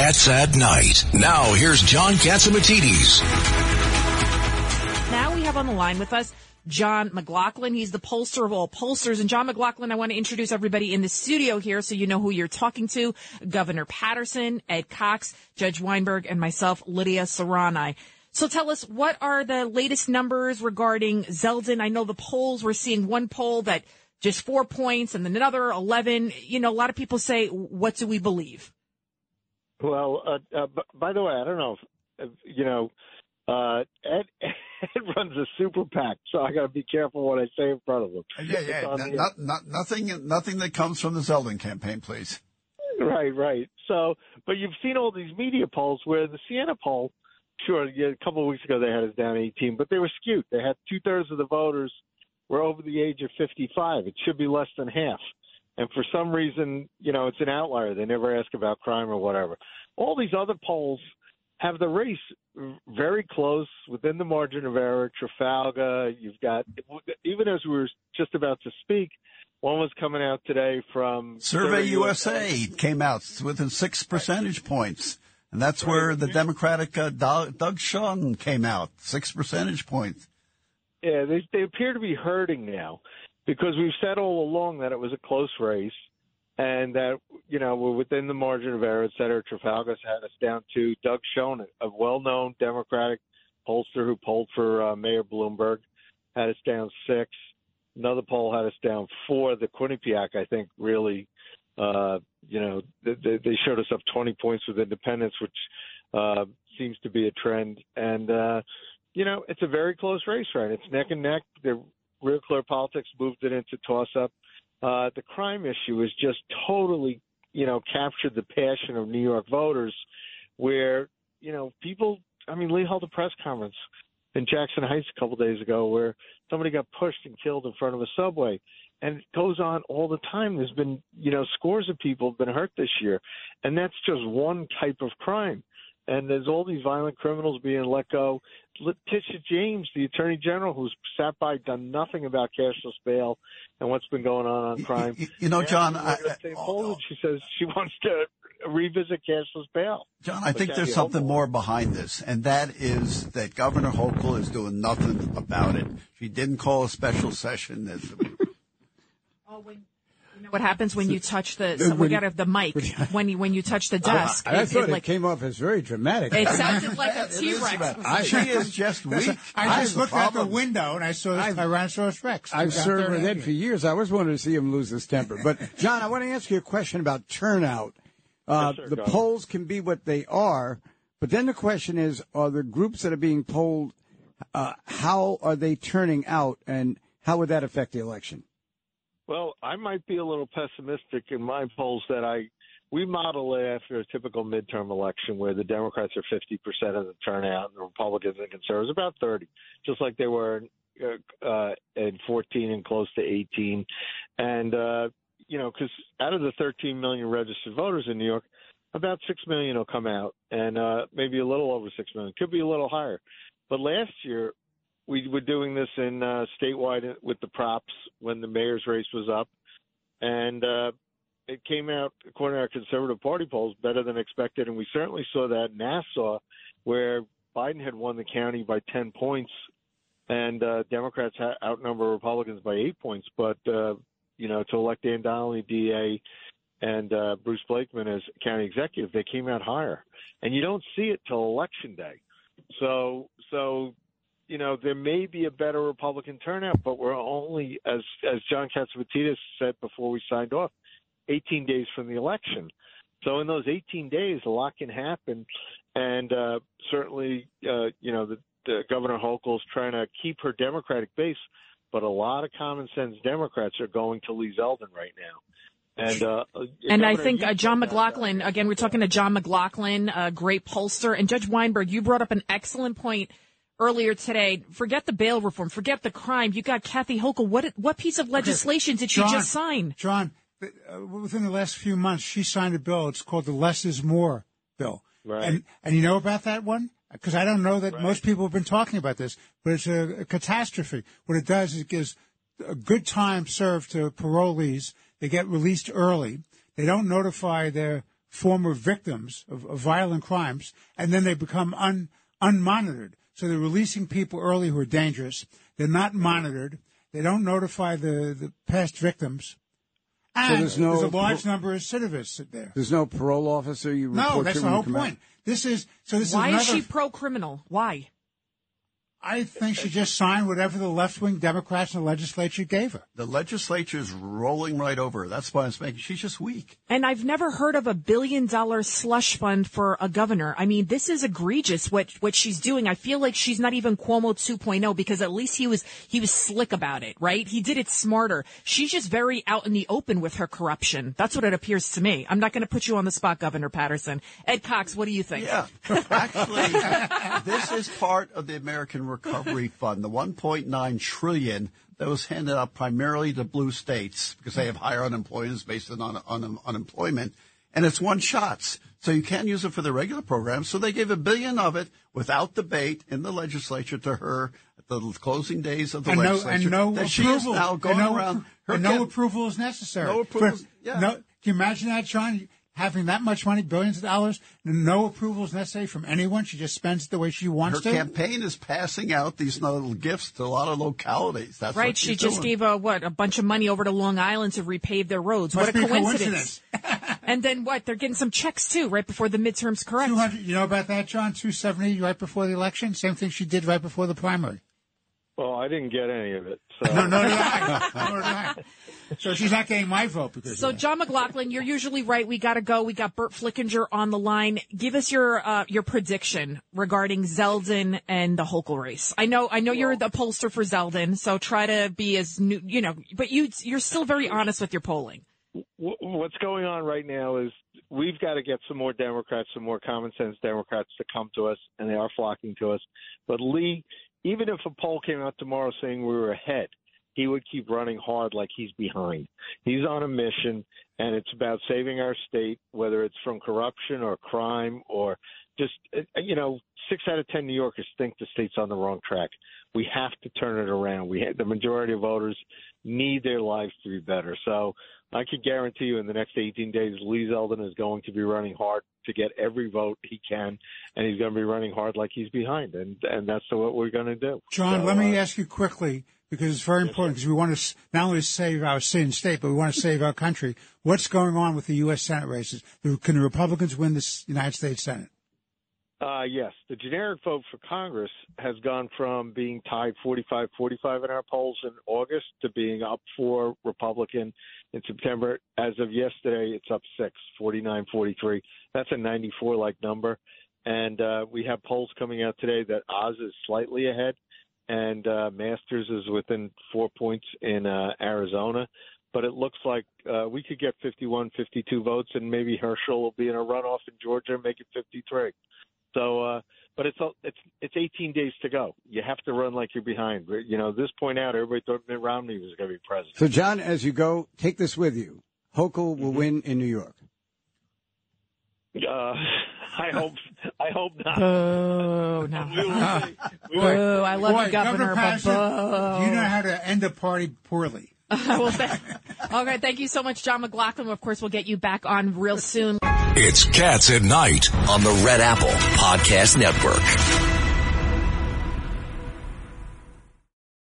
Cats at Night. Now here's John Catsimatidis. Now we have on the line with us John McLaughlin. He's the pollster of all pollsters. And John McLaughlin, I want to introduce everybody in the studio here so you know who you're talking to. Governor Paterson, Ed Cox, Judge Weinberg, and myself, Lydia Serrani. So tell us, what are the latest numbers regarding Zeldin? I know the polls, we're seeing one poll that just four points and then another 11. You know, a lot of people say, what do we believe? Well, uh, uh, by the way, I don't know if, if you know, uh, Ed, Ed runs a super PAC, so I got to be careful what I say in front of him. Yeah, yeah. Not, not, nothing, nothing that comes from the Zeldin campaign, please. Right, right. So, but you've seen all these media polls where the Siena poll, sure, yeah, a couple of weeks ago they had us down 18, but they were skewed. They had two thirds of the voters were over the age of 55. It should be less than half. And for some reason, you know, it's an outlier. They never ask about crime or whatever. All these other polls have the race very close within the margin of error. Trafalgar, you've got, even as we were just about to speak, one was coming out today from Survey USA, USA came out within six percentage points. And that's where the Democratic uh, Doug Schoen came out, six percentage points. Yeah, they, they appear to be hurting now because we've said all along that it was a close race and that you know we're within the margin of error, et cetera. Had us down to Doug Schoen, a well-known Democratic pollster who polled for uh, Mayor Bloomberg, had us down six. Another poll had us down four. The Quinnipiac, I think, really, uh, you know, they, they showed us up 20 points with independents, which uh, seems to be a trend. And uh, you know, it's a very close race, right? It's neck and neck. The Real Clear Politics moved it into toss-up uh, the crime issue has just totally, you know, captured the passion of New York voters, where you know people. I mean, Lee held a press conference in Jackson Heights a couple days ago where somebody got pushed and killed in front of a subway. And it goes on all the time. There's been, you know, scores of people have been hurt this year. And that's just one type of crime and there's all these violent criminals being let go. Letitia James, the Attorney General, who's sat by, done nothing about cashless bail and what's been going on on crime. You, you know, John, I, I, Poland, oh, she says she wants to revisit cashless bail. John, I think there's something more behind this, and that is that Governor Hochul is doing nothing about it. She didn't call a special session. oh, know what happens when you touch the? So we got the mic when you when you touch the desk. I, I it, thought it, like, came off as very dramatic. It sounded like a T Rex. She is just weak. I just looked out the window and I saw the Tyrannosaurus Rex. I've served with Ed for years. I always wanted to see him lose his temper. But John, I want to ask you a question about turnout. Uh, yes, sir, the polls can be what they are, but then the question is: Are the groups that are being polled? Uh, how are they turning out, and how would that affect the election? Well, I might be a little pessimistic in my polls that I we model it after a typical midterm election where the Democrats are 50% of the turnout and the Republicans and conservatives about 30, just like they were uh, uh, in 14 and close to 18. And, uh, you know, because out of the 13 million registered voters in New York, about 6 million will come out and uh, maybe a little over 6 million, could be a little higher. But last year, we were doing this in uh, statewide with the props when the mayor's race was up, and uh, it came out according to our conservative party polls better than expected, and we certainly saw that in Nassau, where Biden had won the county by ten points, and uh, Democrats ha- outnumber Republicans by eight points, but uh, you know to elect Dan Donnelly, DA, and uh, Bruce Blakeman as county executive, they came out higher, and you don't see it till election day. So, so you know, there may be a better Republican turnout, but we're only, as as John Catsimatidis said before we signed off, 18 days from the election. So in those 18 days, a lot can happen, and uh, certainly, uh, you know, the, the Governor Hochul's trying to keep her Democratic base, but a lot of common sense Democrats are going to Lee Zeldin right now. And, uh, and I think uh, John McLaughlin, again, we're talking to John McLaughlin, a great pollster. And Judge Weinberg, you brought up an excellent point earlier today. Forget the bail reform. Forget the crime. You got Kathy Hochul. What what piece of legislation okay. did she John, just sign? John, uh, within the last few months, she signed a bill. It's called the Less Is More bill. Right. And and you know about that one? Because I don't know that right. most people have been talking about this, but it's a, a catastrophe. What it does is it gives a good time served to parolees. They get released early. They don't notify their former victims of, of violent crimes, and then they become un, unmonitored. So they're releasing people early who are dangerous. They're not monitored. They don't notify the, the past victims. And so there's, no, there's a large number of recidivists there. There's no parole officer you report No, that's to the whole point. out? This is so. This Why is is she pro criminal? Why? I think she just signed whatever the left wing Democrats in the legislature gave her. The legislature's rolling right over her. That's why it's making. She's just weak. And I've never heard of a billion dollar slush fund for a governor. I mean, this is egregious what what she's doing. I feel like she's not even Cuomo 2.0 because at least he was he was slick about it, right? He did it smarter. She's just very out in the open with her corruption. That's what it appears to me. I'm not going to put you on the spot, Governor Paterson. Ed Cox, what do you think? Yeah, actually, this is part of the American Recovery Fund, the 1.9 trillion that was handed out primarily to blue states because they have higher unemployment based on, unemployment, and it's one shots. So you can't use it for the regular program. So they gave a billion of it without debate in the legislature to her at the closing days of the and no, legislature. and no that approval. she is now going and no, around. Her and no approval is necessary. No approval, yeah. No, can you imagine that, John? Having that much money, billions of dollars, no approvals necessary from anyone. She just spends it the way she wants her to. campaign is passing out these little gifts to a lot of localities. That's Right, what she just doing. gave a what a bunch of money over to Long Island to repave their roads. Must what a a coincidence! and then what? They're getting some checks too, right before the midterms. Correct? 200, you know about that, John? 270 right before the election. Same thing she did right before the primary. Well, I didn't get any of it. So. No, no, did I. No, did I. So she's not getting my vote because So. John McLaughlin, you're usually right. We got to go. We got Burt Flickinger on the line. Give us your uh, your prediction regarding Zeldin and the Hochul race. I know, I know you're the pollster for Zeldin, so try to be as new, you know, but you you're still very honest with your polling. What's going on right now is we've got to get some more Democrats, some more common sense Democrats to come to us, and they are flocking to us. But Lee, even if a poll came out tomorrow saying we were ahead, he would keep running hard like he's behind. He's on a mission, and it's about saving our state, whether it's from corruption or crime or just, uh, you know, six out of 10 New Yorkers think the state's on the wrong track. We have to turn it around. We The majority of voters need their lives to be better. So I can guarantee you in the next 18 days, Lee Zeldin is going to be running hard to get every vote he can, and he's going to be running hard like he's behind, and and that's what we're going to do. John, So, let me uh, ask you quickly because it's very important because we want to not only save our and state, but we want to save our country. What's going on with the U.S. Senate races? Can the Republicans win the United States Senate? Uh, yes, the generic vote for Congress has gone from being tied 45 45 in our polls in August to being up for Republican in September. As of yesterday, it's up six, 49 43. That's a 94 like number. And uh, we have polls coming out today that Oz is slightly ahead, and uh, Masters is within four points in uh, Arizona. But it looks like uh, we could get 51, 52 votes, and maybe Herschel will be in a runoff in Georgia and make it 53. So, uh, but it's it's it's 18 days to go. You have to run like you're behind. You know, this point out, everybody thought Mitt Romney was going to be president. So, John, as you go, take this with you. Hochul will win in New York. Uh, I hope I hope not. Oh no! will see. We will- Boo! I love Boy, you, Governor, but Paterson, boo. do you know how to end a party poorly? well, th- okay, thank you so much, John McLaughlin. Of course, we'll get you back on real soon. It's Cats at Night on the Red Apple Podcast Network.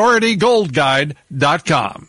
PriorityGoldGuide.com.